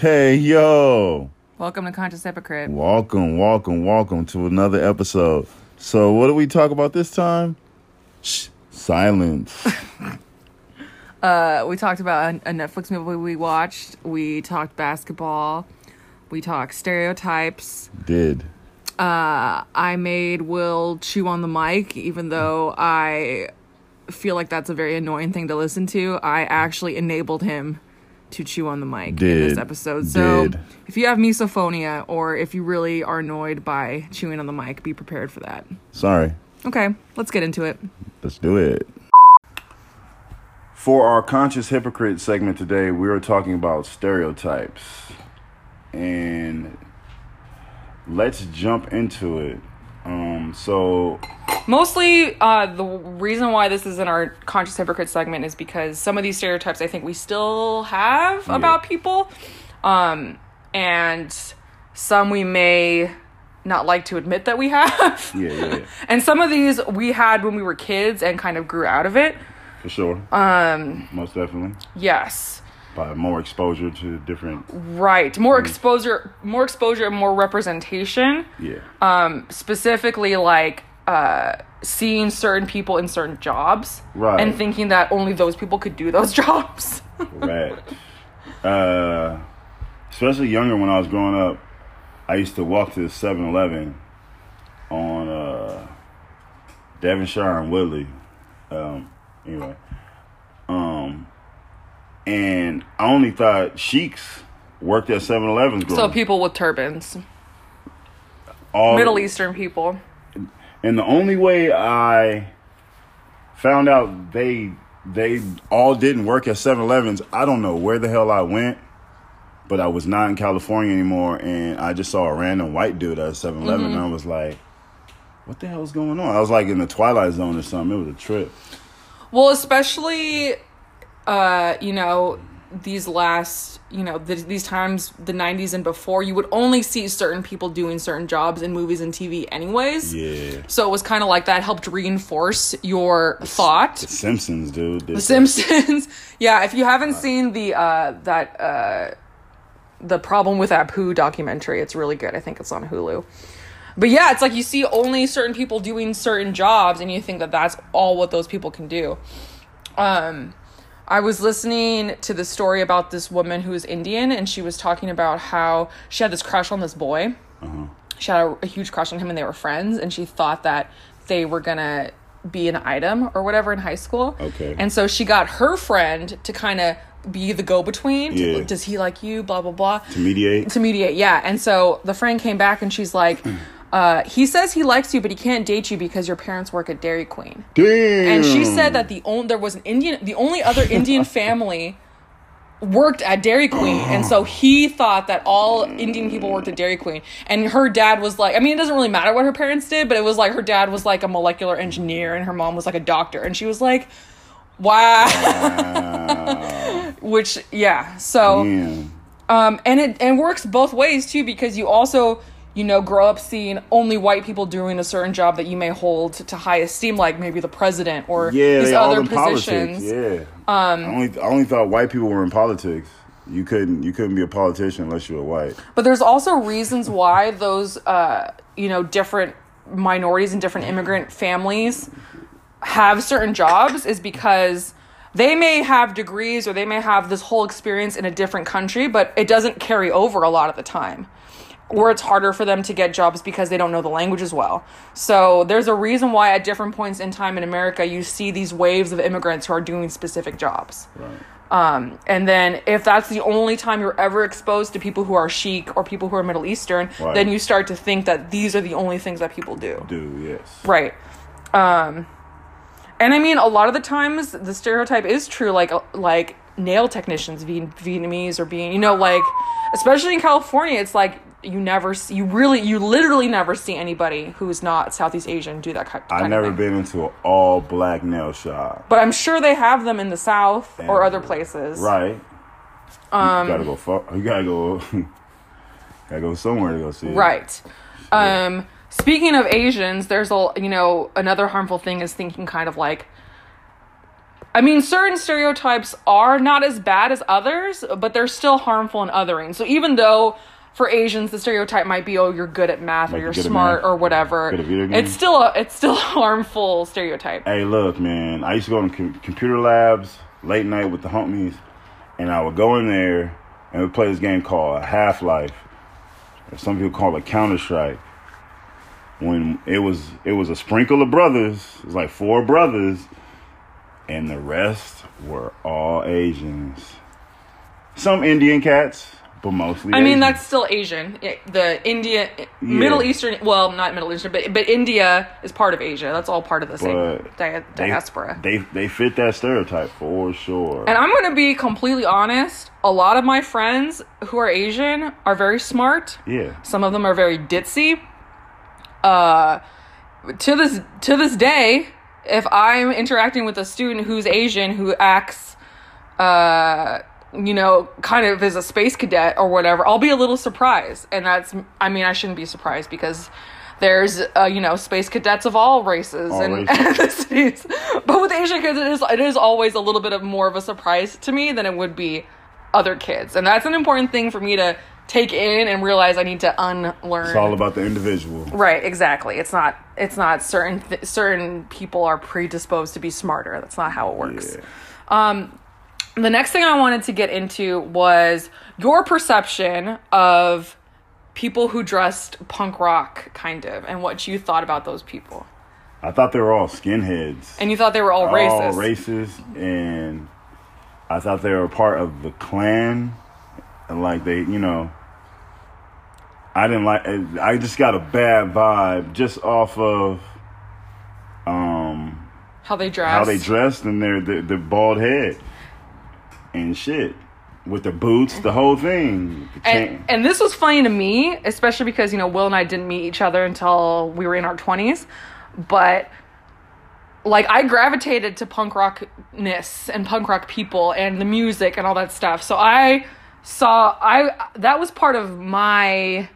Hey, yo. Welcome to Conscious Hypocrite. Welcome, welcome, welcome to another episode. So, what do we talk about this time? Shh, silence. Uh, we talked about a, a Netflix movie we watched. We talked basketball. We talked stereotypes. Did. Uh, I made Will chew on the mic, even though I feel like that's a very annoying thing to listen to. I actually enabled him to chew on the mic in this episode. So Did. if you have misophonia or if you really are annoyed by chewing on the mic, be prepared for that. Sorry. Okay, let's get into it. Let's do it. For our conscious hypocrite segment today, we are talking about stereotypes. And let's jump into it. Um, so Mostly, uh, the reason why this is in our conscious hypocrite segment is because some of these stereotypes I think we still have about people, um, and some we may not like to admit that we have. yeah, yeah, yeah, and some of these we had when we were kids and kind of grew out of it. for sure. Um, most definitely. Yes, By more exposure to different, right. More exposure, more exposure, and more representation. yeah, um, specifically like uh, seeing certain people in certain jobs Right. and thinking that only those people could do those jobs. Right. Uh, especially younger when I was growing up, I used to walk to the 7 Eleven on uh, Devonshire and Woodley. Um, anyway. And I only thought sheiks worked at 7 Elevens so people with turbans, All- Middle Eastern people. And the only way I found out they they all didn't work at 7-Elevens, I don't know where the hell I went, but I was not in California anymore and I just saw a random white dude at 7-Eleven mm-hmm. and I was like, what the hell is going on? I was like in the twilight zone or something. It was a trip. Well, especially, uh, you know, these last, you know, th- these times, the 90s and before, you would only see certain people doing certain jobs in movies and TV, anyways. Yeah. So it was kind of like that helped reinforce your thought. The Simpsons, dude. The Simpsons. yeah, if you haven't seen the uh that uh the problem with Apu documentary, it's really good. I think it's on Hulu. But yeah, it's like you see only certain people doing certain jobs and you think that that's all what those people can do. Um I was listening to the story about this woman who was Indian and she was talking about how she had this crush on this boy. Uh-huh. She had a, a huge crush on him and they were friends and she thought that they were gonna be an item or whatever in high school. Okay. and so she got her friend to kind of be the go-between. Yeah. does he like you? Blah blah blah. To mediate. to mediate yeah. And so the friend came back and she's like uh, he says he likes you but he can't date you because your parents work at dairy queen Damn. and she said that the only there was an Indian, the only other Indian family worked at Dairy Queen, and so he thought that all Indian people worked at Dairy Queen. And her dad was like, I mean, it doesn't really matter what her parents did, but it was like her dad was like a molecular engineer, and her mom was like a doctor, and she was like, wow. Which yeah, so Damn. um, and it and works both ways too because you also you know grow up seeing only white people doing a certain job that you may hold to high esteem, like maybe the president or Yeah, these other positions. politics. Yeah. Um, I only I only thought white people were in politics. You couldn't you couldn't be a politician unless you were white. But there's also reasons why those uh, you know different minorities and different immigrant families have certain jobs is because they may have degrees or they may have this whole experience in a different country, but it doesn't carry over a lot of the time. Or it's harder for them to get jobs because they don't know the language as well. So there's a reason why at different points in time in America you see these waves of immigrants who are doing specific jobs. Right. Um, and then if that's the only time you're ever exposed to people who are Sikh or people who are Middle Eastern, Right. then you start to think that these are the only things that people do. Do yes. Right. Um, and I mean, a lot of the times the stereotype is true. Like like nail technicians being Vietnamese or being, you know, like especially in California, it's like you never see, you really, you literally never see anybody who's not Southeast Asian do that ki- kind I've never been into an all black nail shop. But I'm sure they have them in the South or other places. Right. Um, you gotta go far. You gotta go. gotta go somewhere to go see. it. Right. Um, speaking of Asians, there's a you know another harmful thing is thinking kind of like I mean, certain stereotypes are not as bad as others, but they're still harmful in othering. So even though for Asians the stereotype might be, oh, you're good at math Like or you're you're good at smart or whatever, good at video it's still a, it's still a harmful stereotype. Hey, look, man. I used to go to com- computer labs late night with the homies, and I would go in there and we'd play this game called Half Life, or some people call it Counter Strike. When it was it was a sprinkle of brothers, it was like four brothers, and the rest were all Asians. Some Indian cats, but mostly. I mean, Asian. that's still Asian. It- the India, Middle Eastern, well, not Middle Eastern, but but India is part of Asia. That's all part of the same But dia- they, diaspora. They they fit that stereotype for sure. And I'm going to be completely honest. A lot of my friends who are Asian are very smart. yeah. Some of them are very ditzy. Uh, to this to this day, if I'm interacting with a student who's Asian who acts, uh, you know, kind of as a space cadet or whatever, I'll be a little surprised. And that's, I mean, I shouldn't be surprised because there's, uh, you know, space cadets of all races All and ethnicities. But with Asian kids, it is it is always a little bit of more of a surprise to me than it would be other kids, and that's an important thing for me to take in and realize I need to unlearn. It's all about the individual. Right, exactly. It's not. It's not certain. Th- certain people are predisposed to be smarter. That's not how it works. Um, Yeah. The next thing I wanted to get into was your perception of people who dressed punk rock, kind of, and what you thought about those people. I thought they were all skinheads. And you thought they were all racist. All racist, and I thought they were part of the Klan. And like they, you know, I didn't like. I just got a bad vibe just off of um how they dress. how they dressed and their the, the bald head and shit with the boots, the whole thing. The and, and this was funny to me, especially because you know Will and I didn't meet each other until we were in our twenties, but like I gravitated to punk rockness and punk rock people and the music and all that stuff. So I saw I that was part of my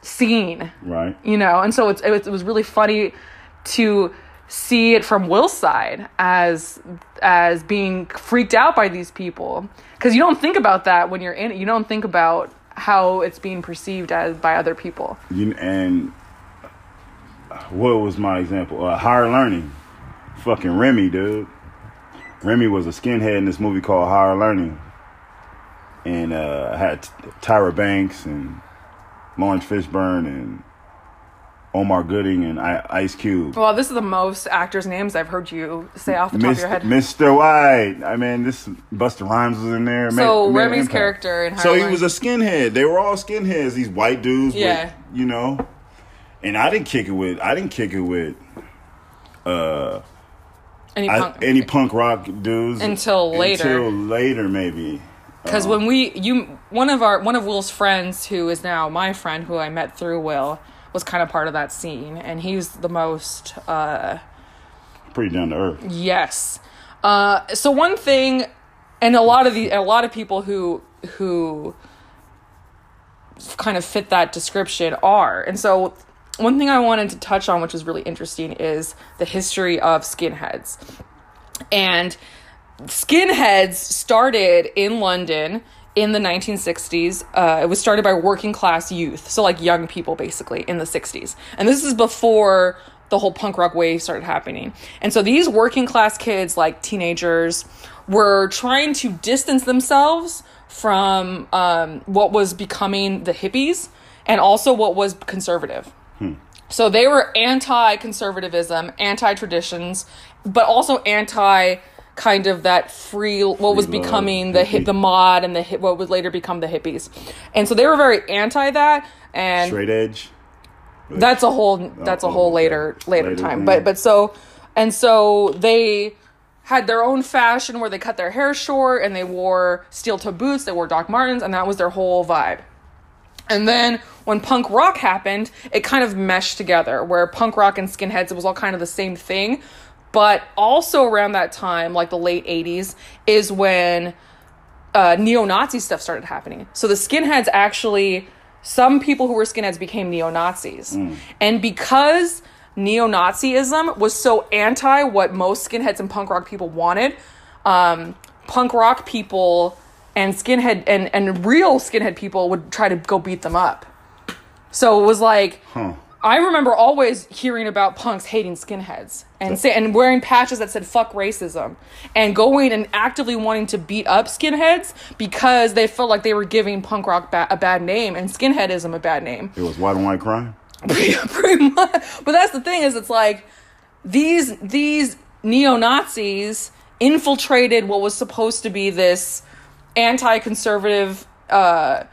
scene, right. you know, and so it's, it was it was really funny to see it from Will's side as as being freaked out by these people because you don't think about that when you're in it. You don't think about how it's being perceived as by other people. You, and what was my example? Uh, higher learning. Fucking Remy, dude. Remy was a skinhead in this movie called Higher Learning. And uh, had Tyra Banks and Laurence Fishburne and Omar Gooding and I- Ice Cube. Well, this is the most actors' names I've heard you say off the top of Mr. your head. Mr. White. I mean, this Busta Rhymes was in there. So, made- Remy's character in So he was a skinhead. They were all skinheads. These white dudes. Yeah. With, you know. And I didn't kick it with. I didn't kick it with. Uh, Any I, punk, any punk rock dudes Until later. Until later, maybe. because when we you one of our one of Will's friends who is now my friend who I met through Will was kind of part of that scene, and he's the most. uh Pretty down to earth. Yes. Uh, so one thing, and a lot of the a lot of people who who kind of fit that description are, and so one thing I wanted to touch on, which is really interesting, is the history of skinheads, and skinheads started in London in the 1960s. Uh, it was started by working class youth, so like young people basically in the 60s. And this is before the whole punk rock wave started happening. And so these working class kids, like teenagers, were trying to distance themselves from um, what was becoming the hippies and also what was conservative. So they were anti conservatism, anti traditions, but also anti kind of that free what was becoming the hip, hippie. the mod and the hip, what would later become the hippies. And so they were very anti that and Straight edge. that's a whole oh, that's a oh, whole later later Later time thing. but but so and so they had their own fashion where they cut their hair short and they wore steel toe boots they wore doc martens and that was their whole vibe and then when punk rock happened it kind of meshed together where punk rock and skinheads it was all kind of the same thing but also around that time like the late 80s is when uh, neo-Nazi stuff started happening. So the skinheads actually, some people who were skinheads became neo-Nazis, and because neo-Nazism was so anti what most skinheads and punk rock people wanted, um, punk rock people and skinhead and and real skinhead people would try to go beat them up. So it was like Huh. I remember always hearing about punks hating skinheads and say, and wearing patches that said "fuck racism" and going and actively wanting to beat up skinheads because they felt like they were giving punk rock ba- a bad name and skinheadism a bad name. It was white on white crime. pretty, pretty much. But that's the thing is, it's like these these neo Nazis infiltrated what was supposed to be this anti-conservative, uh,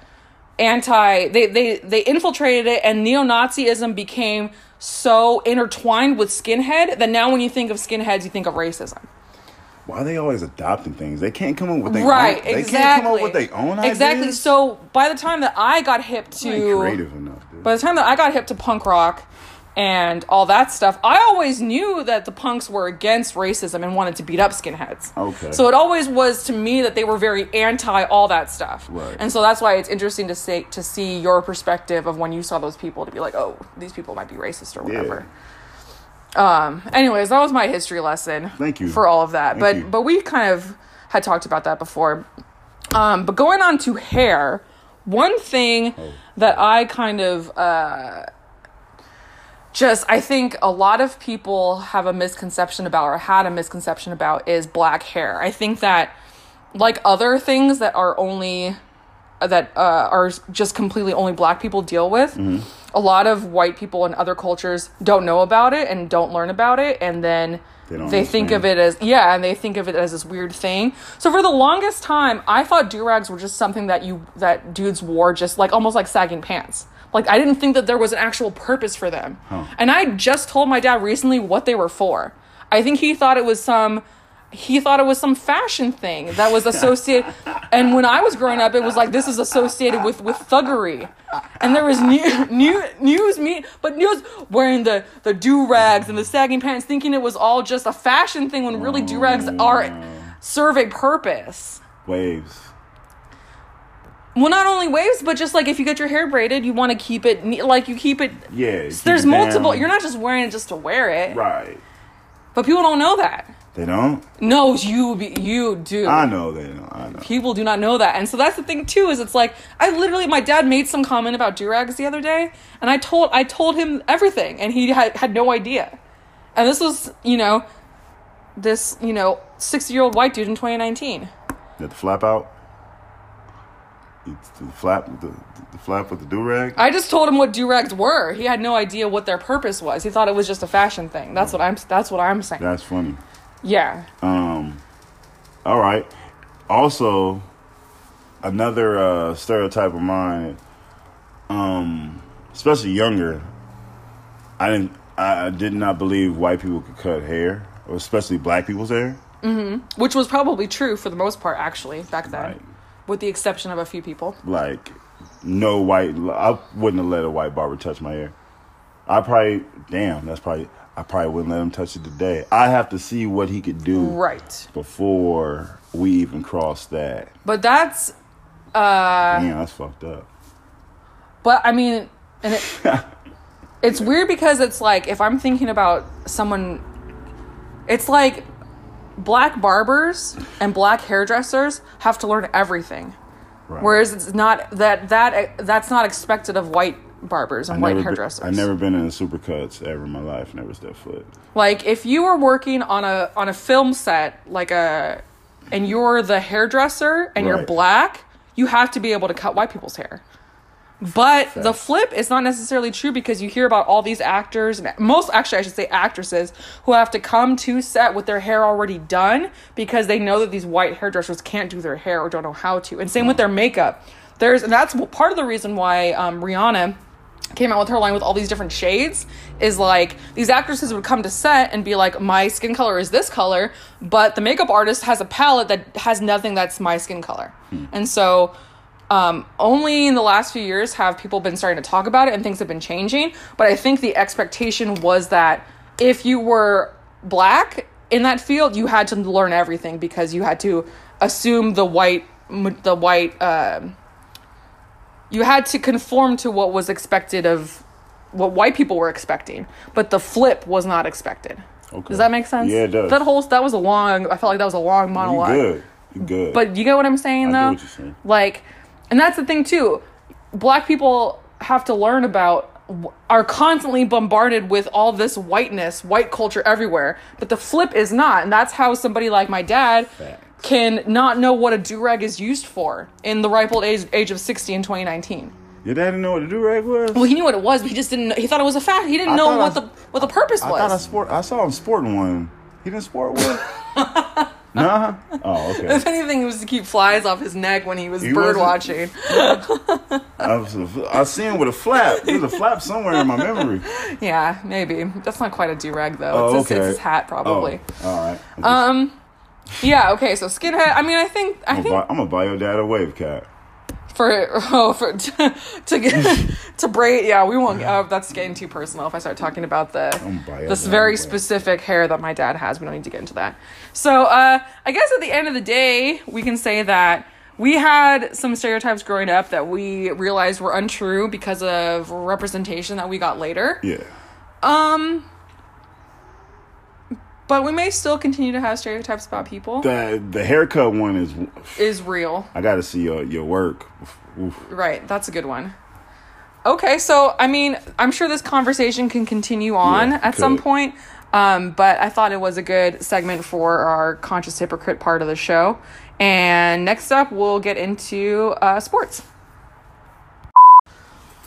anti. They they they infiltrated it, and neo Nazism became so intertwined with skinhead that now when you think of skinheads, you think of racism. Why are they always adopting things? They can't come up with their right? own. They exactly. can't come up with their own ideas. Exactly. So by the time that I got hip to creative enough, dude. by the time that I got hip to punk rock and all that stuff, I always knew that the punks were against racism and wanted to beat up skinheads. Okay. So it always was to me that they were very anti all that stuff. Right. And so that's why it's interesting to say to see your perspective of when you saw those people to be like, oh, these people might be racist or whatever. Yeah. Um. Anyways, that was my history lesson. Thank you. for all of that. Thank but you. but we kind of had talked about that before. Um, but going on to hair, one thing Oh. that I kind of uh, just I think a lot of people have a misconception about or had a misconception about is black hair. I think that like other things that are only that uh, are just completely only black people deal with. A lot of white people in other cultures don't know about it and don't learn about it, and then They they, think of it as yeah, and they think of it as this weird thing. So for the longest time, I thought do rags were just something that you that dudes wore, just like almost like sagging pants. Like I didn't think that there was an actual purpose for them. And I just told my dad recently what they were for. I think he thought it was some he thought it was some fashion thing that was associated and when i was growing up it was like this is associated with with thuggery and there was new, new news me but news wearing the the do-rags and the sagging pants thinking it was all just a fashion thing when really do-rags are oh, serve a purpose Waves. Well not only waves but just like if you get your hair braided you want to keep it ne- like you keep it Yeah. keep there's it multiple down. you're not just wearing it just to wear it right. but people don't know that They don't. no you be you do I know they don't. I know. people do not know that and so that's the thing too is it's like i literally my dad made some comment about durags the other day and i told i told him everything and he had, had no idea and this was you know this you know 60 year old white dude in 2019 Got the flap out. The flap, the, the flap with the do rag. i just told him what durags were he had no idea what their purpose was he thought it was just a fashion thing that's what i'm that's what i'm saying That's funny. yeah Um, all right. Also, another uh, stereotype of mine, um, especially younger. I didn't. I did not believe white people could cut hair, or especially black people's hair. which was probably true for the most part actually back then Right. With the exception of a few people Like, no white. I wouldn't have let a white barber touch my hair. I probably. Damn, that's probably. I probably wouldn't let him touch it today. I have to see what he could do right before we even cross that. but that's uh Damn, that's fucked up. But I mean, and it, it's weird because it's like if I'm thinking about someone, it's like black barbers and black hairdressers have to learn everything, Right. whereas it's not that that that's not expected of white barbers and I white never been- hairdressers. I never been in a supercuts ever in my life. Never stepped foot. like if you were working on a on a film set, like a, and you're the hairdresser and you're black, you have to be able to cut white people's hair. But the flip is not necessarily true because you hear about all these actors and most actually I should say actresses who have to come to set with their hair already done because they know that these white hairdressers can't do their hair or don't know how to. And same with their makeup. There's and that's part of the reason why um, Rihanna came out with her line with all these different shades is like these actresses would come to set and be like my skin color is this color but the makeup artist has a palette that has nothing that's my skin color and so um, only in the last few years have people been starting to talk about it and things have been changing but i think the expectation was that if you were black in that field you had to learn everything because you had to assume the white the white um, you had to conform to what was expected of what white people were expecting, but the flip was not expected. Okay. Does that make sense? Yeah, it does. That whole that was a long. I felt like that was a long monologue. You good. You good. But you get what I'm saying, I though. get what you're saying. Like, and that's the thing too. Black people have to learn about are constantly bombarded with all this whiteness, white culture everywhere. But the flip is not, and that's how somebody like my dad Facts. can not know what a do rag is used for in the ripe old age, age of 60 in 2019. Your dad didn't know what a do rag was. Well, he knew what it was, but he just didn't. know- He thought it was a fact. He didn't I know what I- the what the purpose I thought I was. sport. I saw him sporting one. He didn't sport one. nah. Oh, okay. if anything, it was to keep flies off his neck when he was He bird wasn't- watching. I was. I seen him with a flap. There's a flap somewhere in my memory. Yeah, maybe. That's not quite a do rag though. Oh, it's, his, it's his hat Oh, probably. all right. I'm just- Um, yeah. Okay. So skinhead. I mean, I think I I'm, think gonna buy, I'm gonna buy your dad a wave cap. For oh for to get to braid. Yeah, we won't. Uh, that's getting too personal. If I start talking about the I'm gonna buy your this very specific hair that my dad has, we don't need to get into that. So uh, I guess at the end of the day, we can say that. We had some stereotypes growing up that we realized were untrue because of representation that we got later. Yeah. Um, but we may still continue to have stereotypes about people. The the haircut one is. is real. I got to see your your work. Oof. Right, that's a good one. Okay, so I mean, I'm sure this conversation can continue on Yeah, at some point. Um, but I thought it was a good segment for our conscious hypocrite part of the show. And next up, we'll get into uh, sports.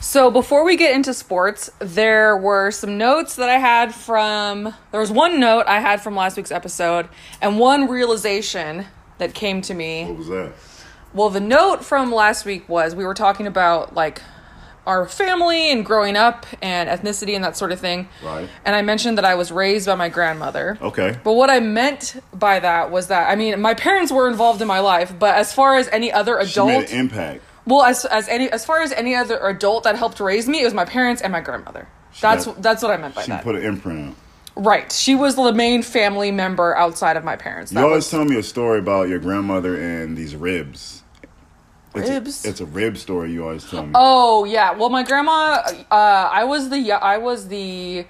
So before we get into sports, there were some notes that I had from. There was one note I had from last week's episode, and one realization that came to me. What was that? Well, the note from last week was we were talking about like our family and growing up and ethnicity and that sort of thing. Right. And I mentioned that I was raised by my grandmother. Okay. But what I meant by that was that I mean my parents were involved in my life, but as far as any other adult, an impact. Well, as as any as far as any other adult that helped raise me, it was my parents and my grandmother. That's got- that's what I meant by She that. put an imprint on. right. She was the main family member outside of my parents. You always was- tell me a story about your grandmother and these ribs. It's Ribs? A, it's a rib story. You always tell me. Oh yeah. Well, my grandma. Uh, I was the I was the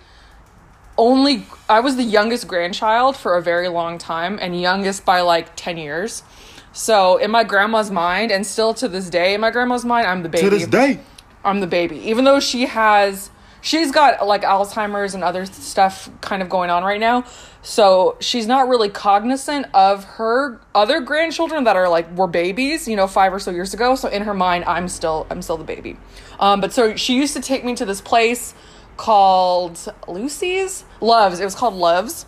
only I was the youngest grandchild for a very long time, and youngest by like ten years. So in my grandma's mind, and still to this day in my grandma's mind, I'm the baby. to this day. I'm the baby, even though she has she's got like Alzheimer's and other stuff kind of going on right now. So she's not really cognizant of her other grandchildren that are like were babies, you know, five or so years ago. So in her mind, I'm still I'm still the baby. Um, but so she used to take me to this place called Lucy's Loves. It was called Loves,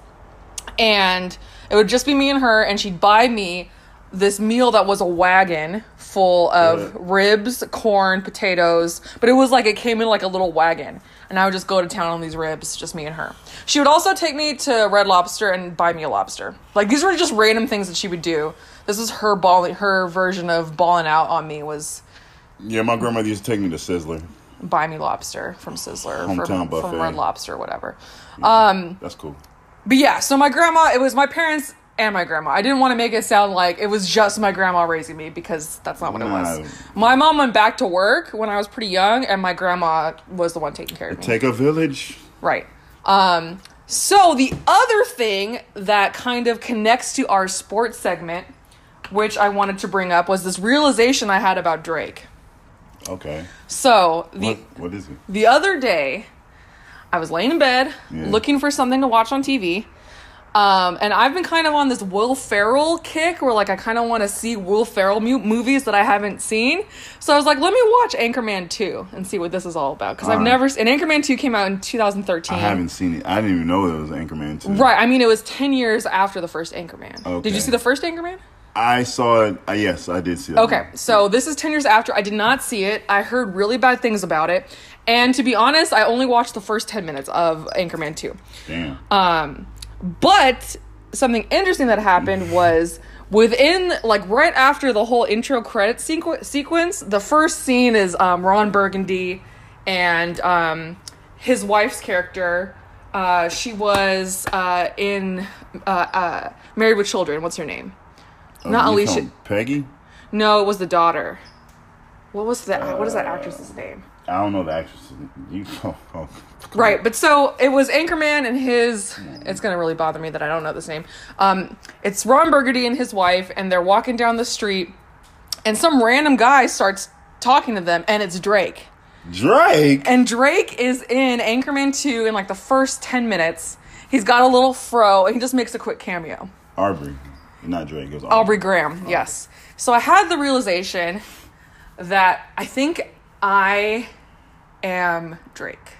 and it would just be me and her, and she'd buy me this meal that was a wagon full of Right. ribs, corn, potatoes, but it was like it came in like a little wagon. And I would just go to town on these ribs, just me and her. She would also take me to Red Lobster and buy me a lobster. Like these were just random things that she would do. This is her balling, her version of balling out on me was Yeah, my grandmother used to take me to Sizzler. buy me lobster from Sizzler, Hometown from, from. Red Lobster, whatever. Um, That's cool. But yeah, so my grandma, it was my parents and my grandma. I didn't want to make it sound like it was just my grandma raising me because that's not what it was. My mom went back to work when I was pretty young, and my grandma was the one taking care of me. Take a village. Right. Um, so the other thing that kind of connects to our sports segment, which I wanted to bring up, was this realization I had about Drake. Okay. So the What, what is it? the other day, I was laying in bed Yeah. looking for something to watch on TV. Um, and I've been kind of on this Will Ferrell kick where like I kind of want to see Will Ferrell mu- movies that I haven't seen. So I was like, let me watch Anchorman 2 and see what this is all about. Because I've Alright. never and Anchorman 2 came out in 2013. I haven't seen it. I didn't even know it was Anchorman 2. Right. I mean, it was 10 years after the first Anchorman. Okay. Did you see the first Anchorman? I saw it. Uh, yes, I did see it. Okay, so this is 10 years after. I did not see it. I heard really bad things about it. And to be honest, I only watched the first 10 minutes of Anchorman 2. Damn. Um, but something interesting that happened was within, like, right after the whole intro credit sequ- sequence, the first scene is um, Ron Burgundy and um, his wife's character. Uh, she was uh, in uh, uh, Married with Children. What's her name? not Oh, you Alicia. Peggy? No, it was the daughter. What was that? what is that actress's name? I don't know the actress. You oh, oh, Right, but so it was Anchorman and his. It's gonna really bother me that I don't know this name. Um, it's Ron Burgundy and his wife, and they're walking down the street, and some random guy starts talking to them, and it's Drake. Drake. And Drake is in Anchorman 2 in like the first 10 minutes. He's got a little fro, and he just makes a quick cameo. Aubrey, not Drake. It was Aubrey Graham, yes. So I had the realization that I think I am Drake.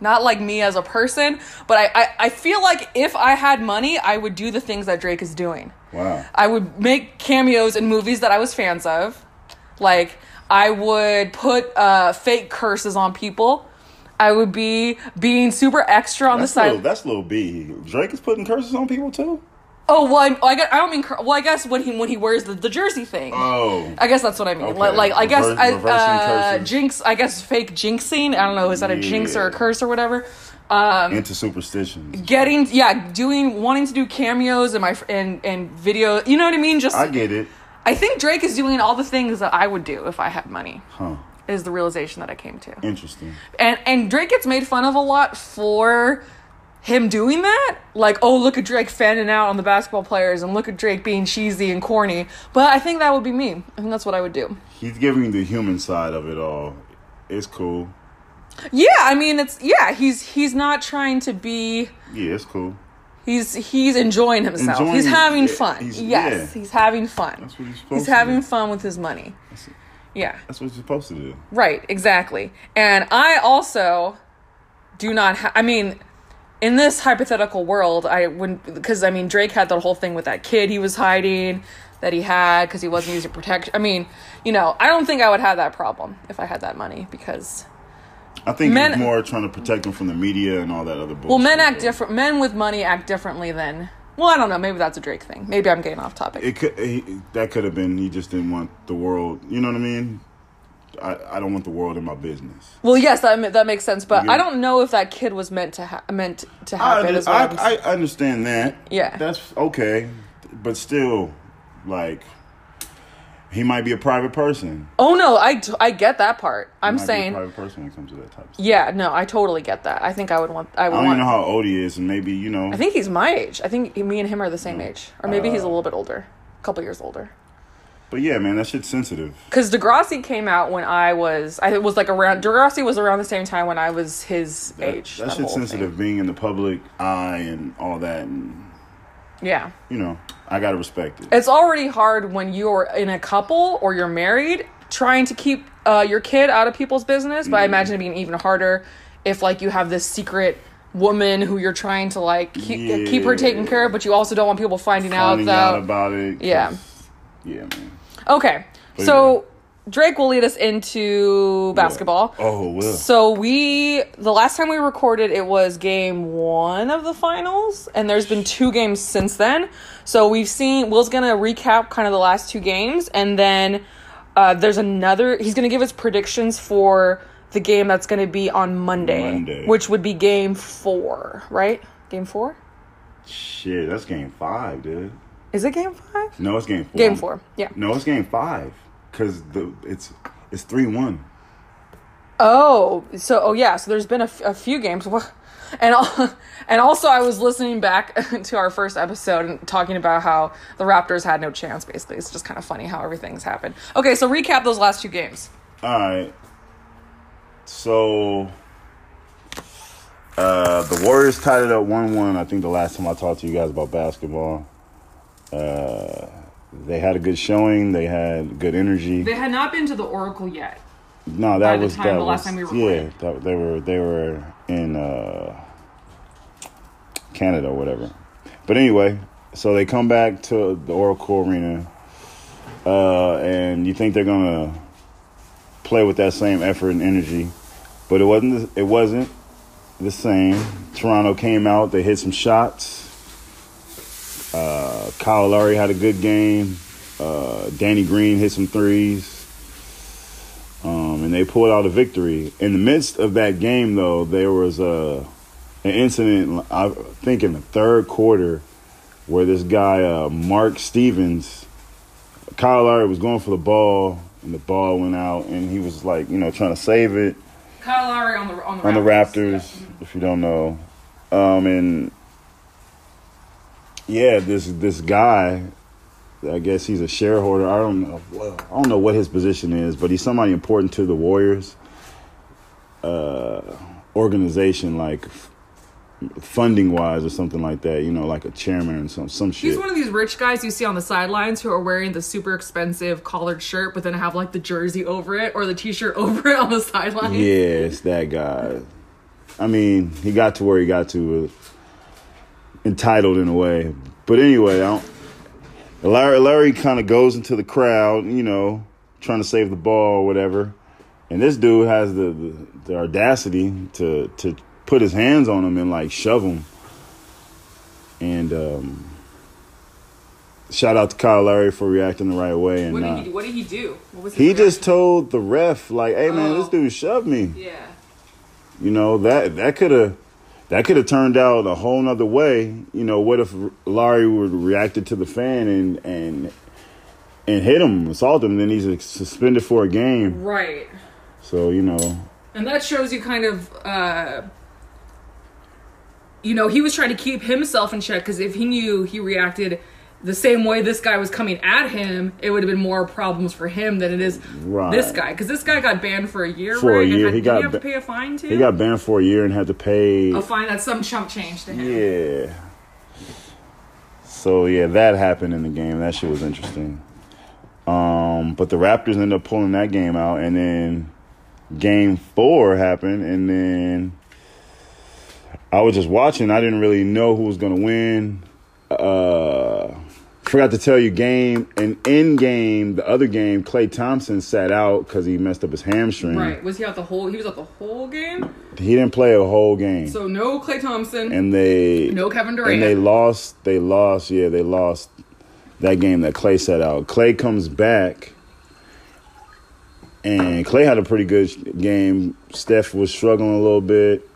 Not like me as a person, but I, I, I feel like if I had money, I would do the things that Drake is doing. Wow. I would make cameos in movies that I was fans of. Like, I would put uh, fake curses on people. I would be being super extra on That's the side. little, that's little B. Drake is putting curses on people too. Oh well, I, I, guess, I don't mean. Well, I guess when he when he wears the, the jersey thing. Oh. I guess that's what I mean. Okay. Like, like I guess Reverse- I, uh, jinx. I guess fake jinxing. I don't know. Is that a jinx or a curse or whatever? Um, Into superstitions. getting yeah, doing wanting to do cameos in my and and video. You know what I mean? Just I I, get it. I think Drake is doing all the things that I would do if I had money. Huh. Is the realization that I came to. Interesting. And and Drake gets made fun of a lot for him doing that. Like, oh, look at Drake fanning out on the basketball players and look at Drake being cheesy and corny. But I think that would be me. I think that's what I would do. He's giving the human side of it all. It's cool. Yeah, I mean it's yeah, he's he's not trying to be Yeah, it's cool. he's he's enjoying himself. Enjoying- he's having fun. he's- yes, yeah. he's having fun. That's what he's supposed He's having do. fun with his money. Yeah. That's what you're supposed to do. Right, exactly. And I also do not ha- I mean in this hypothetical world, I wouldn't because I mean Drake had the whole thing with that kid he was hiding that he had because he wasn't using protection. I mean, you know, I don't think I would have that problem if I had that money because I think Men- he's more trying to protect him from the media and all that other bullshit. well, men act different. Men with money act differently than well, I don't know. Maybe that's a Drake thing. Maybe I'm getting off topic. It could he, that could have been he just didn't want the world. You know what I mean? I, I don't want the world in my business. well, yes, that that makes sense, but. I don't know if that kid was meant to ha- meant to I, happen. I, I'm I understand that. Yeah. that's okay, but still, like, he might be a private person. Oh no, I, I get that part. He I'm might be a saying private person when it comes to that type of stuff. yeah, no, I totally get that. I think I would want I would I don't want even know how old he is, and maybe you know. I think he's my age. I think me and him are the same age. Or maybe he's a Uh, little bit older. A couple years older. But yeah, man, that shit's sensitive. Cuz Degrassi came out when I was I was like around Degrassi was around the same time when I was his That, age. that whole shit's thing. sensitive, being in the public eye and all that, and Yeah. you know, I gotta respect it. It's already hard when you're in a couple or you're married trying to keep uh, your kid out of people's business, but I imagine it being even harder if like you have this secret woman who you're trying to like keep, keep her taken care of, but you also don't want people finding, Finding out out about it. Yeah. Yeah, man. Okay. So Drake will lead us into basketball. Oh, well. So we the last time we recorded it was game 1 of the finals and there's been two games since then. So we've seen Will's going to recap kind of the last two games and then uh, there's another he's going to give us predictions for the game that's going to be on Monday, Monday. which would be game 4, right? Game 4? Shit, that's game five, dude. Is it game 5? No, it's game four. Game 4. Yeah. No, it's game five. Cause the it's it's three one. Oh, so oh yeah, so there's been a, f- a few games, and al- and also I was listening back to our first episode and talking about how the Raptors had no chance. Basically, it's just kind of funny how everything's happened. Okay, so recap those last two games. All right. So uh the Warriors tied it up one one. I think the last time I talked to you guys about basketball. Uh they had a good showing. They had good energy. They had not been to the Oracle yet. No, that was time- that the was last time we were. yeah. That, they were they were in uh, Canada or whatever. But anyway, so they come back to the Oracle Arena, uh, and you think they're gonna play with that same effort and energy, but it wasn't. It wasn't the same. Toronto came out. They hit some shots. Uh, Kyle Lowry had a good game. Uh, Danny Green hit some threes um, and they pulled out a victory. In the midst of that game, though, there was a an incident. I think in the third quarter, where this guy uh, Mark Stevens, Kyle Lowry was going for the ball, and the ball went out, and he was like, you know, trying to save it, Kyle Lowry on the on the on the Raptors. Raptors, if you don't know. Um, and yeah, this this guy, I guess he's a shareholder. I don't know. I don't know what his position is, but he's somebody important to the Warriors uh, organization, like funding wise or something like that. You know, like a chairman or some some shit. He's one of these rich guys you see on the sidelines who are wearing the super expensive collared shirt, but then have like the jersey over it or the t-shirt over it on the sideline. Yeah, it's that guy. I mean, he got to where he got to, entitled in a way. But anyway, I don't, Lowry, Lowry kind of goes into the crowd, you know, trying to save the ball or whatever. And this dude has the, the, the audacity to to put his hands on him and like shove him. And um, shout out to Kyle Lowry for reacting the right way. And What did he do? What did he do? What was his he just told the ref like, "Hey man, this Oh. dude shoved me." Yeah. You know that that could have that could have turned out a whole nother way. You know, what if Lowry would have reacted to the fan and and and hit him, assault him, then he's suspended for a game. Right. So you know, And that shows you kind of, uh, you know, he was trying to keep himself in check because if he knew he reacted the same way this guy was coming at him, it would have been more problems for him than it is Right. this guy. Because this guy got banned for a year, For a right? And year. had- He got he to pay a fine too? he got banned for a year and had to pay. a fine that's some chump change to him. Yeah. So yeah, that happened in the game. That shit was interesting. Um, but the Raptors ended up pulling that game out, and then game four happened, and then I was just watching. I didn't really know who was gonna win. Uh, forgot to tell you, game and in game, the other game, Klay Thompson sat out because he messed up his hamstring. Right. Was he out the whole? He was out the whole game. He didn't play a whole game, So no Klay Thompson, and they no Kevin Durant. and they lost. They lost. Yeah, they lost that game that Klay set out. Klay comes back, and Klay had a pretty good game. Steph was struggling a little bit.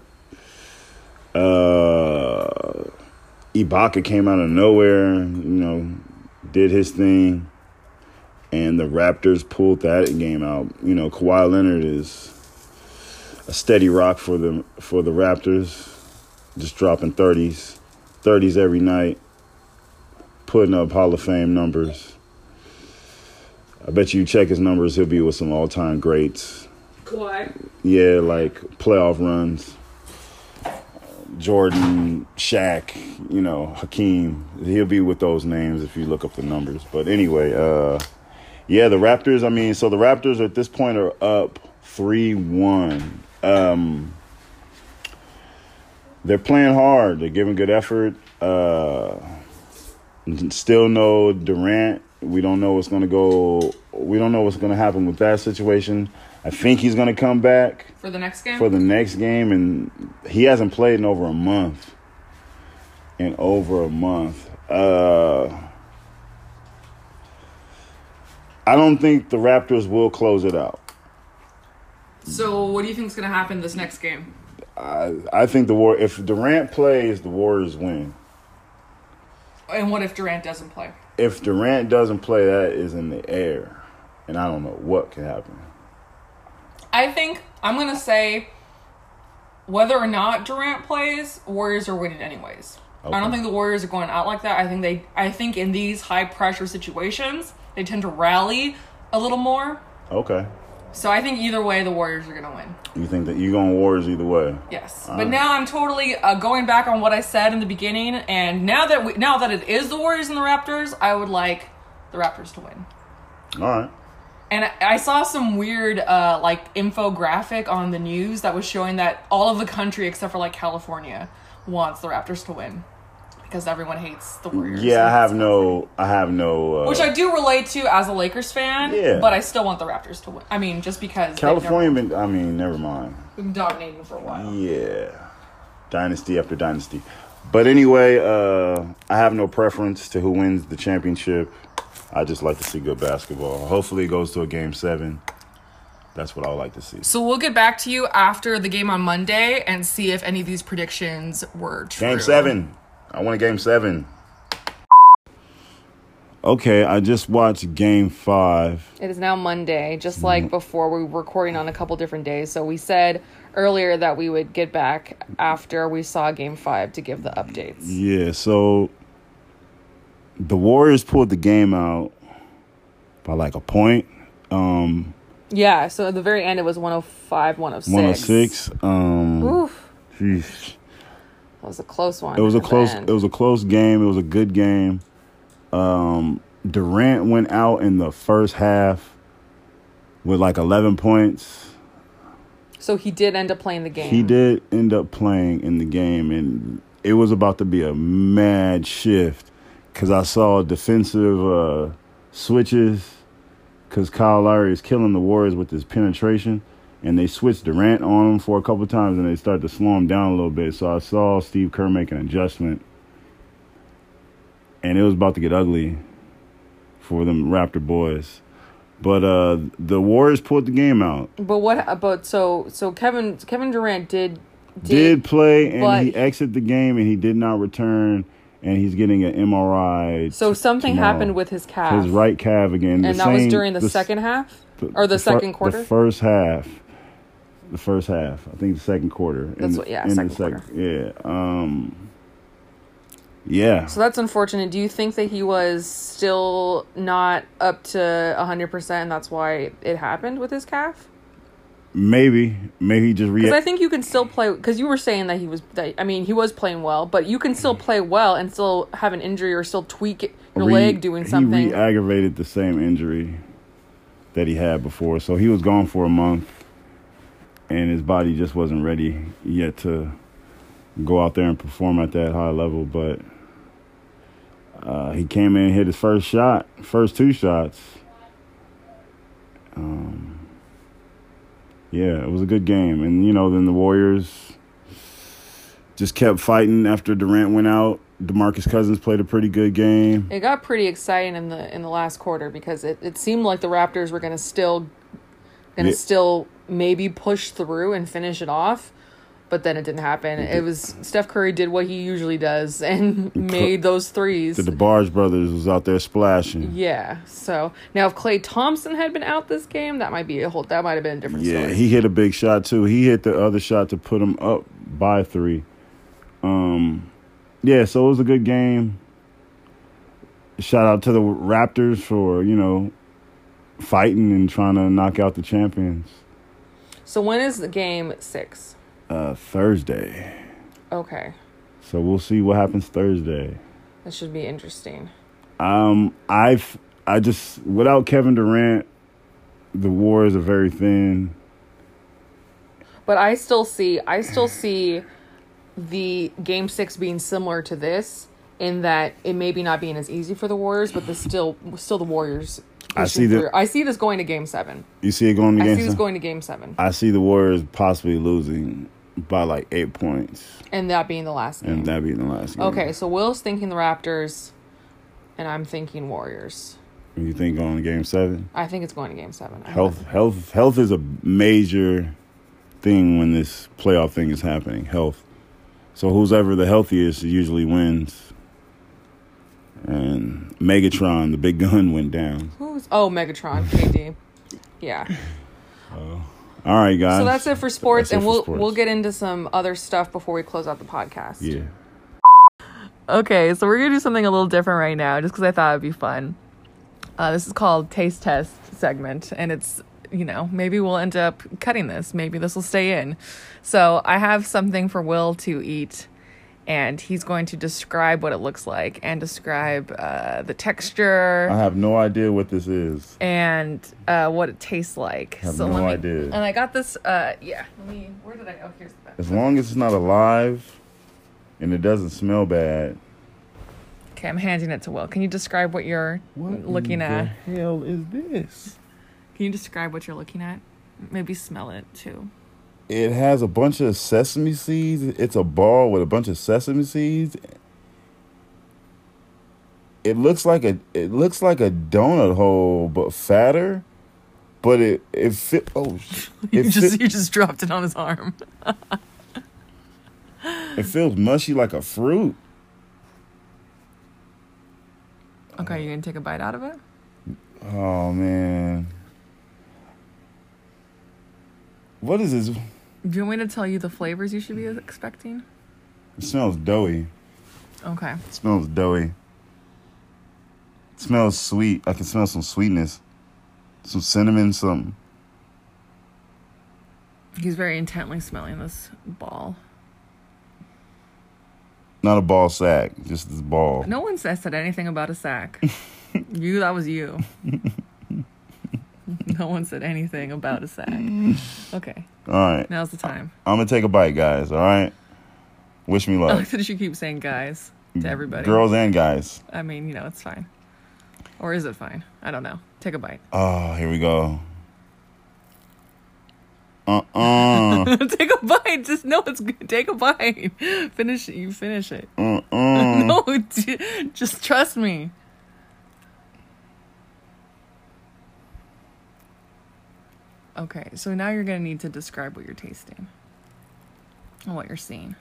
Uh, Ibaka came out of nowhere. You know, did his thing, and the Raptors pulled that game out. You know, Kawhi Leonard is a steady rock for the for the Raptors just dropping 30s, 30s every night, putting up Hall of Fame numbers. I bet you check his numbers, he'll be with some all time greats. Kawhi. Yeah, like playoff runs. Jordan, Shaq, you know, Hakeem. He'll be with those names if you look up the numbers. But anyway, uh, yeah, the Raptors, I mean, so the Raptors at this point are up 3 1. Um, they're playing hard. They're giving good effort. Uh, still no Durant. We don't know what's to go. We don't know what's going to happen with that situation. I think he's going to come back For the next game. for the next game, and he hasn't played in over a month. In over a month. Uh, I don't think the Raptors will close it out. so what do you think is going to happen this next game? I, I think the war. If Durant plays, the Warriors win. And what if Durant doesn't play? If Durant doesn't play, that is in the air, and I don't know what can happen. I think I'm gonna say whether or not Durant plays, Warriors are winning anyways. I don't think the Warriors are going out like that. I think they I think in these high pressure situations, they tend to rally a little more. Okay, So I think either way the Warriors are gonna win. you think that you going Warriors either way? Yes. Uh. But now I'm totally uh, going back on what I said in the beginning and now that we now that it is the Warriors and the Raptors, I would like the Raptors to win. All right. And I- saw some weird, uh, like infographic on the news that was showing that all of the country except for like California wants the Raptors to win because everyone hates the Warriors. Yeah, I have no. I have no. Uh, which I do relate to as a Lakers fan. Yeah. but I still want the Raptors to win. I mean, just because California never- been. I mean, never mind. been dominating for a while. Yeah, dynasty after dynasty. But anyway, uh, I have no preference to who wins the championship. I just like to see good basketball. Hopefully, it goes to a game seven. That's what I would like to see. So we'll get back to you after the game on Monday and see if any of these predictions were true. Game seven. I want a game seven. Okay, I just watched Game Five. It is now Monday, just mm. like before we were recording on a couple different days. So we said earlier that we would get back after we saw game five to give the updates. Yeah, so the Warriors pulled the game out by like a point. Um, Yeah, so at the very end it was 105, 106. 106. Um, Oof. jeez. That was a close one. It was a close. It was a close game. It was a good game. Um, Durant went out in the first half with like 11 points. so he did end up playing the game. He did end up playing in the game, and it was about to be a mad shift because I saw defensive uh, switches because Kyle Lowry is killing the Warriors with his penetration, and they switched Durant on him for a couple times, and they started to slow him down a little bit. So I saw Steve Kerr make an adjustment, and it was about to get ugly for them Raptor boys. But uh, the Warriors pulled the game out. But what about so so Kevin Kevin Durant did did play and he exited the game and he did not return and he's getting an MRI. so something tomorrow. happened with his calf. his right calf again. and the that was during the, s- second half or the, fir- second quarter. The first half. The first half. I think the second quarter. That's the- what- yeah, in the second sec- Yeah. Um. Yeah. so that's unfortunate. Do you think that he was still not up to 100% and that's why it happened with his calf? Maybe. Maybe he just Because I think you can still play. Because you were saying that he was. That, I mean, he was playing well, but you can still play well and still have an injury or still tweak your re- leg doing something. He re-aggravated the same injury that he had before, so he was gone for a month, and his body just wasn't ready yet to go out there and perform at that high level. But uh, he came in, and hit his first shot, first two shots. Um, yeah, it was a good game, and you know, then the Warriors just kept fighting after Durant went out. DeMarcus Cousins played a pretty good game. it got pretty exciting in the in the last quarter because it, it seemed like the Raptors were going to still going to Yeah. still maybe push through and finish it off, but then it didn't happen. It was Steph Curry did what he usually does and made those threes. The DeBarge brothers was out there splashing. yeah. So now if Klay Thompson had been out this game, that might be a whole that might have been a different Yeah, story. he hit a big shot too. He hit the other shot to put him up by three. Um, yeah, so it was a good game. Shout out to the Raptors for you know fighting and trying to knock out the champions. so when is the game six? Uh, Thursday, Okay. so we'll see what happens Thursday. That should be interesting. Um, I've I just without Kevin Durant, the Warriors are very thin. But I still see I still see the game six being similar to this in that it maybe not being as easy for the Warriors, but the still still the Warriors. I see the- I see this going to game seven. You see it going to I game. see this going to game seven, I see the Warriors possibly losing by like eight points, and that being the last game. and that being the last game. okay, so Will's thinking the Raptors, and I'm thinking Warriors. You think going to game seven? I think it's going to game seven. I Health, health, health is a major thing when this playoff thing is happening. Health. So who's ever the healthiest usually wins. And Megatron, the big gun, went down. Who's oh Megatron KD. Yeah. Oh. All right, guys. So that's it for sports, it and for we'll sports. we'll get into some other stuff before we close out the podcast. Yeah. Okay, so we're gonna do something a little different right now, just because I thought it'd be fun. Uh, this is called taste test segment, and it's you know maybe we'll end up cutting this. Maybe this will stay in. So I have something for Will to eat, and he's going to describe what it looks like and describe uh, the texture I have no idea what this is. and uh, what it tastes like. have so no let me, idea. And I got this. Uh, yeah. Let me. Where did I? Oh, here's the. bag. As long as it's not alive and it doesn't smell bad. Okay, I'm handing it to Will. Can you describe what you're looking at? the hell is this? Can you describe what you're looking at? Maybe smell it too. It has a bunch of sesame seeds. It's a ball with a bunch of sesame seeds. It looks like a it looks like a donut hole, but fatter. But it it fit. Oh, sh- You just fit, you just dropped it on his arm. it feels mushy like a fruit. Okay, you gonna take a bite out of it? Oh man. What is this? Do you want me to tell you the flavors you should be expecting? It smells doughy. Okay. It smells doughy. It smells sweet. I can smell some sweetness. Some cinnamon, some He's very intently smelling this ball. not a ball sack, just this ball. No one said said anything about a sack. you, that was you. no one said anything about a sack. Okay, All right. now's the time. I'm gonna take a bite, guys. All right. Wish me I luck. like that you keep saying guys to everybody. Girls and guys. I mean, you know, it's fine. Or is it fine? I don't know. Take a bite. Oh, here we go. Uh uh Take a bite. Just know it's good. Take a bite. Finish it. You finish it. uh uh. No, just trust me. Okay, so now you're gonna need to describe what you're tasting and what you're seeing.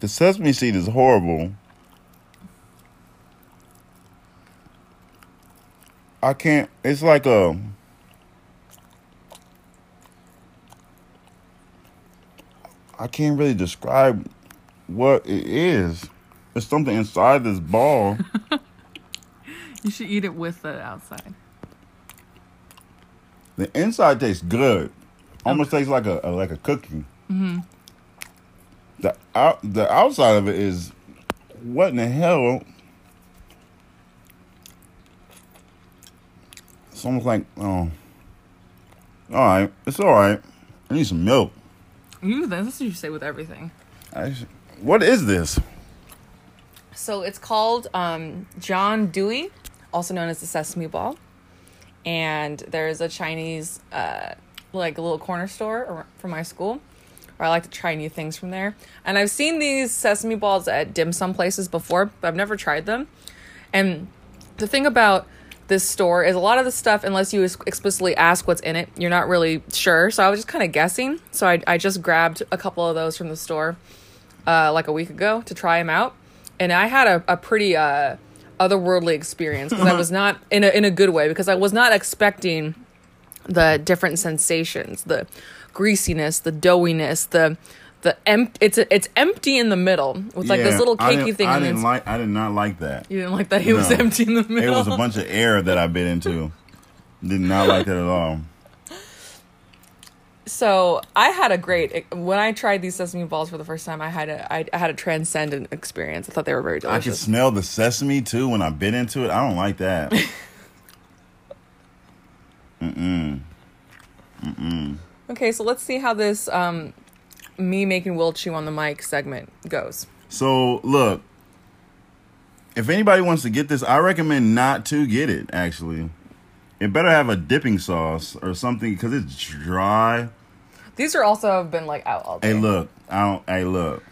The sesame seed is horrible. I can't. It's like a. I can't really describe what it is. It's something inside this ball. You should eat it with the outside. the inside tastes good. Almost tastes like a, a like a cookie. Mm-hmm. The out the outside of it is what in the hell? It's almost like oh. All right, it's all right. I need some milk. You, that's what you say with everything. I what is this? So it's called um, jian dui, also known as the Sesame Ball. And there's a Chinese, uh, like a little corner store from my school where I like to try new things from there. And I've seen these sesame balls at dim sum places before, but I've never tried them. And the thing about this store is a lot of the stuff, unless you explicitly ask what's in it, you're not really sure. So I was just kind of guessing. So I, I just grabbed a couple of those from the store uh, like a week ago to try them out, and I had a, a pretty uh, otherworldly experience because I uh-huh. was not in a in a good way because I was not expecting the different sensations, the greasiness, the doughiness, the the emp- it's it's empty in the middle with like this little cakey didn't- thing. I didn't like. I did not like that. you didn't like that it was empty in the middle. It was a bunch of air that I bit into. Did not like that at all. So I had a great when I tried these sesame balls for the first time. I had a I, I had a transcendent experience. I thought they were very delicious. I could smell the sesame too when I bit into it. I don't like that. Mm mm. Okay, so let's see how this um, me making Will chew on the mic segment goes. so look, if anybody wants to get this, I recommend not to get it. Actually, it better have a dipping sauce or something because it's dry. These are also have been like out all day. Hey, look, I don't. Hey, look,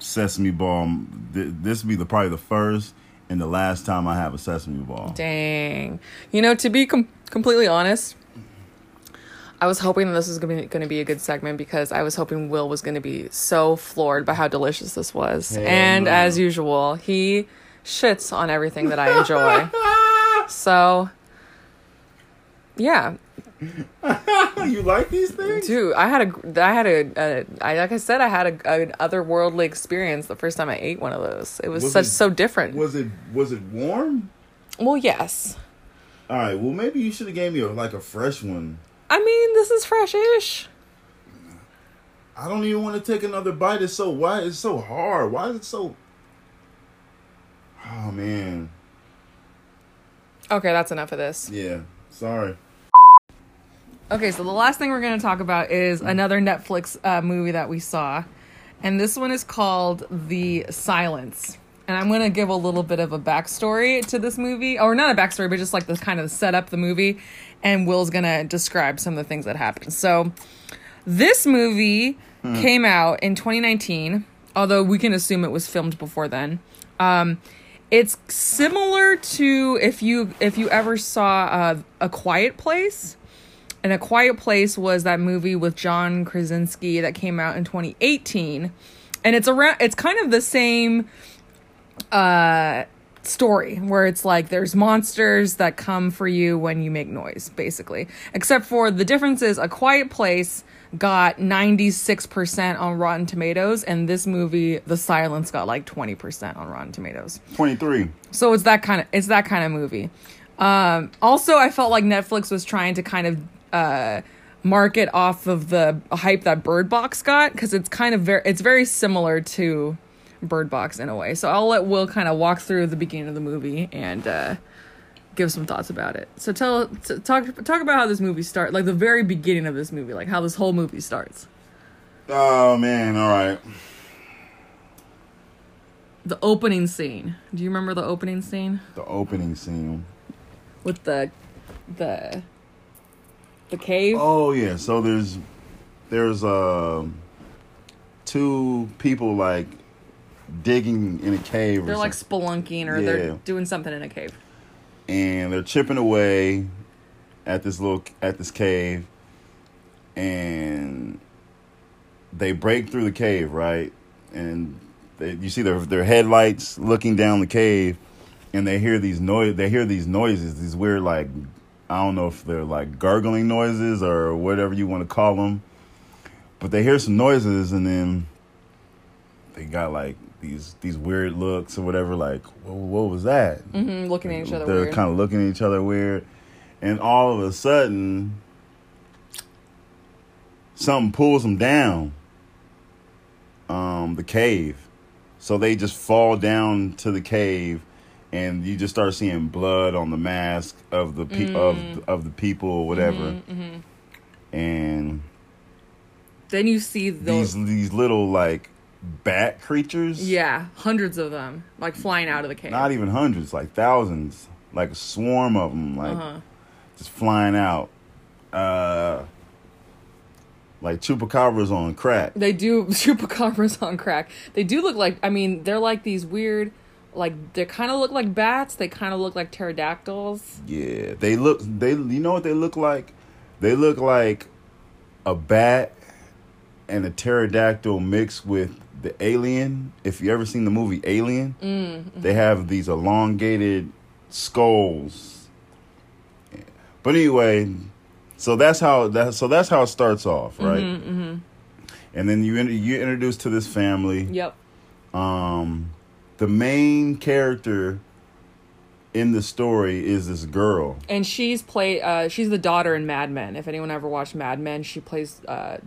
sesame ball. th- This will be the probably the first and the last time I have a sesame ball. Dang. You know, to be com- completely honest, I was hoping that this was going to be a good segment because I was hoping Will was going to be so floored by how delicious this was. Hell and no. as usual, he shits on everything that I enjoy. so, yeah, you like these things? dude, I had a, I had a, a I, like I said, I had a, an otherworldly experience the first time I ate one of those. It was, Was such it- so different. Was it was it warm? well, yes. All right. Well, maybe you should have gave me a, like a fresh one. I mean, this is fresh-ish. I don't even want to take another bite. It's so why it's so hard. Why is it so? Oh man. Okay, that's enough of this. Yeah. Sorry. Okay, so the last thing we're going to talk about is another Netflix uh, movie that we saw. And this one is called The Silence. And I'm going to give a little bit of a backstory to this movie. Or not a backstory, but just like the kind of set up the movie. And Will's going to describe some of the things that happened. So this movie came out in 2019, although we can assume it was filmed before then. Um, it's similar to if you if you ever saw uh, a quiet place And A Quiet Place was that movie with John Krasinski that came out in 2018. And it's around it's kind of the same uh story where it's like there's monsters that come for you when you make noise basically. Except for the difference is A Quiet Place got 96% on Rotten Tomatoes and this movie The Silence got like 20% on Rotten Tomatoes. 23. So it's that kind of it's that kind of movie. Um, also, I felt like Netflix was trying to kind of uh, market off of the hype that Bird Box got because it's kind of very it's very similar to Bird Box in a way. So I'll let Will kind of walk through the beginning of the movie and uh, give some thoughts about it. So tell t- talk talk about how this movie starts, like the very beginning of this movie, like how this whole movie starts. Oh, man. All right. The opening scene. Do you remember the opening scene The opening scene. with the the the cave? Oh, yeah. So there's, there's, uh, two people like digging in a cave. They're like spelunking or Yeah. they're doing something in a cave. and they're chipping away at this little at this cave and they break through the cave right and they, you see their their headlights looking down the cave and they hear these noise they hear these noises these weird like i don't know if they're like gurgling noises or whatever you want to call them but they hear some noises and then they got like these these weird looks or whatever like what, what was that hmm looking at each other they're kind of looking at each other weird, and all of a sudden, something pulls them down. Um, the cave, so they just fall down to the cave, and you just start seeing blood on the mask of the pe- Mm. of of the people, or whatever, Mm-hmm, and then you see those. these these little like bat creatures. yeah, hundreds of them like flying out of the cave. not even hundreds, like thousands, like a swarm of them, like Uh-huh. just flying out, uh, like chupacabras on crack. They do chupacabras on crack. They do look like. I mean, they're like these weird. Like they kind of look like bats. They kind of look like pterodactyls. Yeah, they look. They, you know what they look like? They look like a bat and a pterodactyl mixed with the alien. If you ever seen the movie Alien, mm-hmm. they have these elongated skulls. But anyway, so that's how that so that's how it starts off, mm-hmm, right? Mm-hmm. And then you you introduced to this family. Yep. Um, the main character in the story is this girl. And she's played. Uh, she's the daughter in Mad Men. If anyone ever watched Mad Men, she plays uh,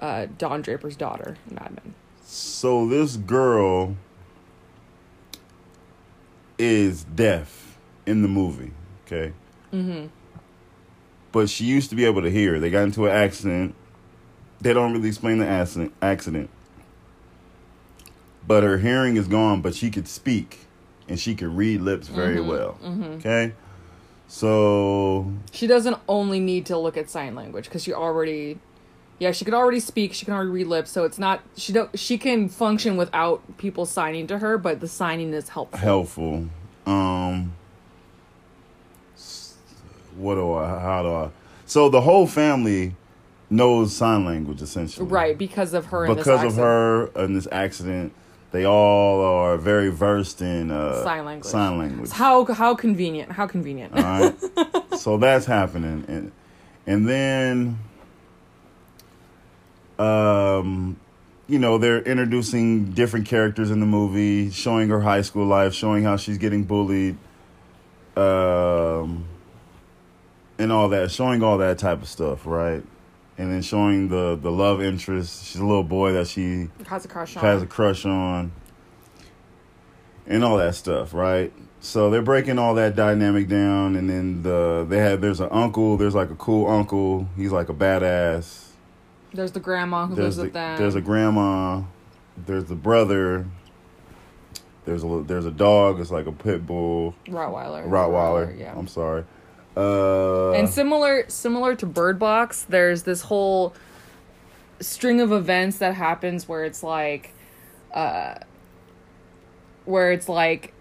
uh, Don Draper's daughter in Mad Men. So this girl is deaf in the movie, okay? Mm-hmm. But she used to be able to hear. They got into an accident. They don't really explain the accident. Accident. But her hearing is gone, but she could speak and she could read lips very well. Okay? So She doesn't only need to look at sign language because she already, yeah, she can already speak. She can already read lips. So it's not she don't she can function without people signing to her, but the signing is helpful. helpful. Um, what do I? How do I? So the whole family knows sign language essentially, Right, because of her. Because of her and this accident, they all are very versed in uh, Sign language. Sign language. How how convenient? How convenient? All right. so that's happening, and and then, um, you know, they're introducing different characters in the movie, showing her high school life, showing how she's getting bullied, um, and all that, showing all that type of stuff, right? And then showing the the love interest. She's a little boy that she has a crush on. has a crush on and all that stuff, right? So they're breaking all that dynamic down and then the they have there's an uncle, there's like a cool uncle, he's like a badass. There's the grandma who There's lives the, with them. there's a grandma, there's the brother, there's a there's a dog, it's like a pit bull, Rottweiler. Rottweiler. Yeah. I'm sorry. Uh and similar similar to Bird Box, there's this whole string of events that happens where it's like uh where it's like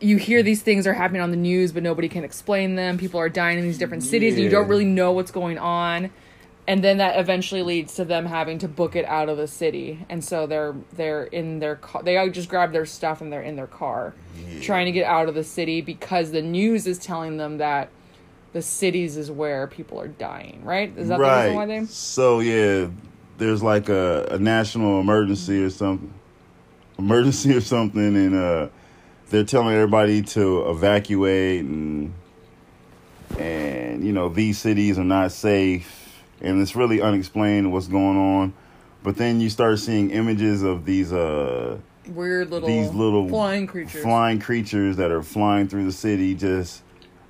you hear these things are happening on the news, but nobody can explain them. People are dying in these different cities, and you don't really know what's going on. And then that eventually leads to them having to book it out of the city, and so they're they're in their car. They just grab their stuff and they're in their car, trying to get out of the city because the news is telling them that the cities is where people are dying. Right? Is that the reason why they? So yeah, there's like a, a national emergency or something, emergency or something, and uh, they're telling everybody to evacuate, and and you know these cities are not safe, and it's really unexplained what's going on. But then you start seeing images of these uh Weird little these little flying creatures. flying creatures that are flying through the city, just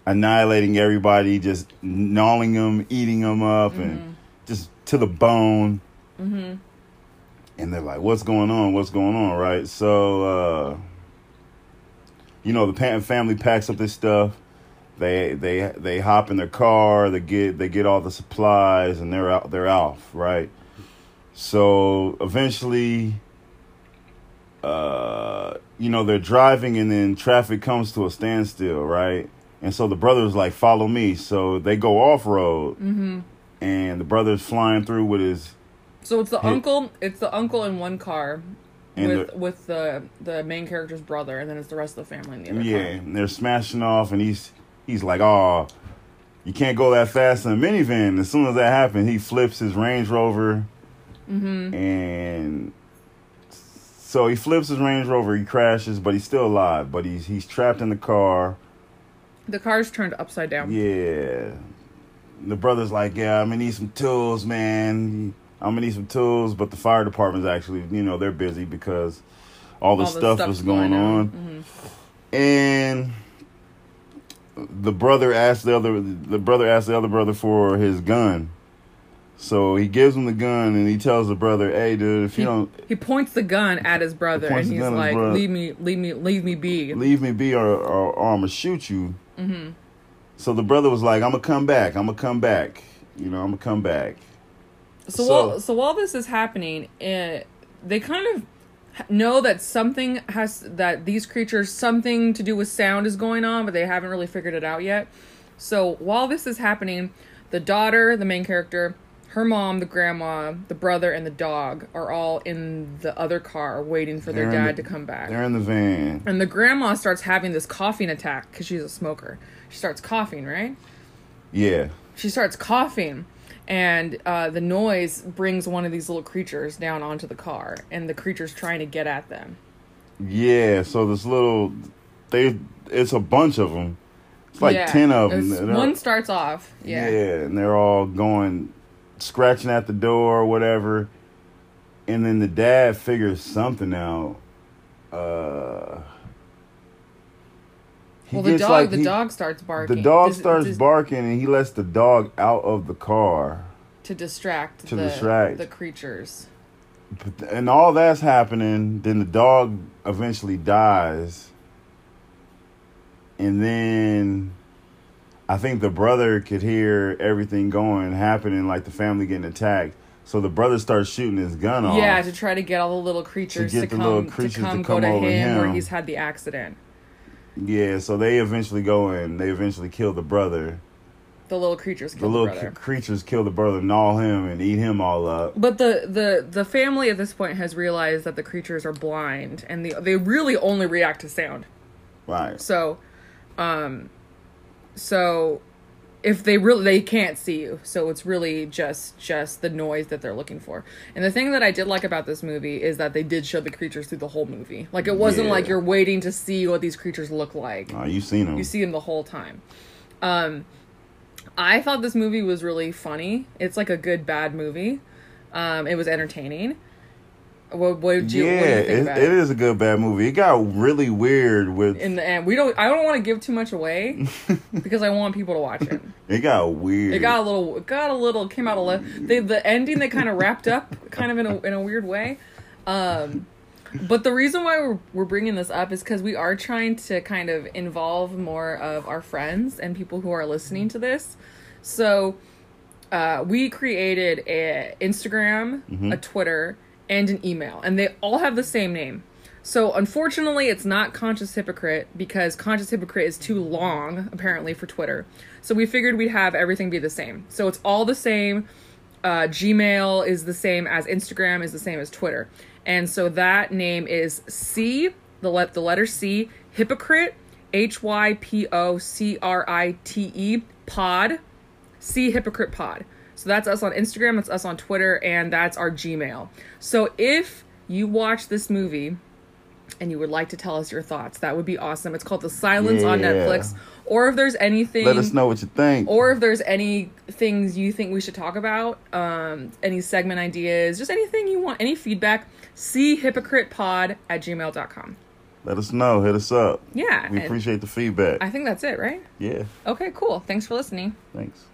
annihilating everybody, just gnawing them, eating them up, Mm-hmm. and just to the bone. Mm-hmm. And they're like, "What's going on? What's going on?" Right? So, uh, you know, the Panton family packs up this stuff. They they they hop in their car. They get they get all the supplies, and they're out. They're off. Right? So eventually, uh, you know, they're driving and then traffic comes to a standstill, right? And so the brother's like, follow me. So they go off road. Mm-hmm. And the brother's flying through with his, So it's the Hey. uncle. It's the uncle in one car, And with the- with the the main character's brother, and then it's the rest of the family in the other yeah, car. and they're smashing off. And he's, he's like, oh, you can't go that fast in a minivan. As soon as that happens, he flips his Range Rover. Mm-hmm. And so he flips his Range Rover, he crashes, but he's still alive. But he's, he's trapped in the car. The car's turned upside down. Yeah. The brother's like, yeah, I'm gonna need some tools, man. I'm gonna need some tools, but the fire department's actually, you know, they're busy because all the stuff is going, going on. on. And the brother asked the other, the brother asked the other brother for his gun. So he gives him the gun and he tells the brother, "Hey, dude, if He, you don't he points the gun at his brother, and he's gun at his like, "Leave me, leave me, leave me be." leave me be or, or, or I'm gonna shoot you. Mm-hmm. So the brother was like, I'm gonna come back. I'm gonna come back. You know, I'm gonna come back. So, So- while so while this is happening, uh, they kind of know that something has that these creatures something to do with sound is going on, but they haven't really figured it out yet. So while this is happening, the daughter, the main character, her mom, the grandma, the brother, and the dog are all in the other car waiting for their dad the- to come back. They're in the van. And the grandma starts having this coughing attack because she's a smoker. She starts coughing, right? Yeah. she starts coughing and uh, the noise brings one of these little creatures down onto the car and the creature's trying to get at them Yeah. So this little, they, it's a bunch of them. It's like Yeah. ten of them. One starts off Yeah. yeah. and they're all going, scratching at the door or whatever. And then the dad figures something out. Uh, he well the gets dog like- the he- dog starts barking The dog Does- starts does- barking and he lets the dog out of the car. to distract To the, distract. the creatures But- And all that's happening, then the dog eventually dies. And then I think the brother could hear everything going, happening, like the family getting attacked. So the brother starts shooting his gun off. yeah to try to get all the little creatures to, get the come little to creatures to come come go to over him, where he's had the accident Yeah, so they eventually go in. They eventually kill the brother. the little creatures The kill the, little creatures kill the brother, gnaw him, and eat him all up. But the, the the family at this point has realized that the creatures are blind and they they really only react to sound. Right. So, um, so if they really they can't see you, so it's really just just the noise that they're looking for. And the thing that I did like about this movie is that they did show the creatures through the whole movie. Like it wasn't Yeah. like you're waiting to see what these creatures look like. Oh, you seen him. You see them the whole time. Um, I thought this movie was really funny. It's like a good bad movie. Um, it was entertaining. What, what did you, yeah, what you it, it is a good bad movie. It got really weird with in the end we don't i don't want to give too much away because i want people to watch it it got weird. it got a little it got a little came out a little the, the ending they kind of wrapped up kind of in a, in a weird way um but the reason why we're, we're bringing this up is because we are trying to kind of involve more of our friends and people who are listening to this so uh, we created a instagram Mm-hmm. a twitter and an email and they all have the same name So unfortunately, it's not conscious hypocrite because conscious hypocrite is too long apparently for Twitter. So we figured we'd have everything be the same. So it's all the same. Uh, Gmail is the same as Instagram is the same as Twitter, and so that name is C the let the letter C hypocrite H Y P O C R I T E pod C hypocrite pod. So that's us on Instagram, that's us on Twitter, and that's our Gmail. So if you watch this movie and you would like to tell us your thoughts, that would be awesome. It's called The Silence on Netflix. Or if there's anything Let us know what you think. or if there's any things you think we should talk about, um, any segment ideas, just anything you want, any feedback, see hypocrite-pod at gmail.com. Let us know. Hit us up. Yeah. We appreciate the feedback. I think that's it, right? yeah. Okay, cool. Thanks for listening. Thanks.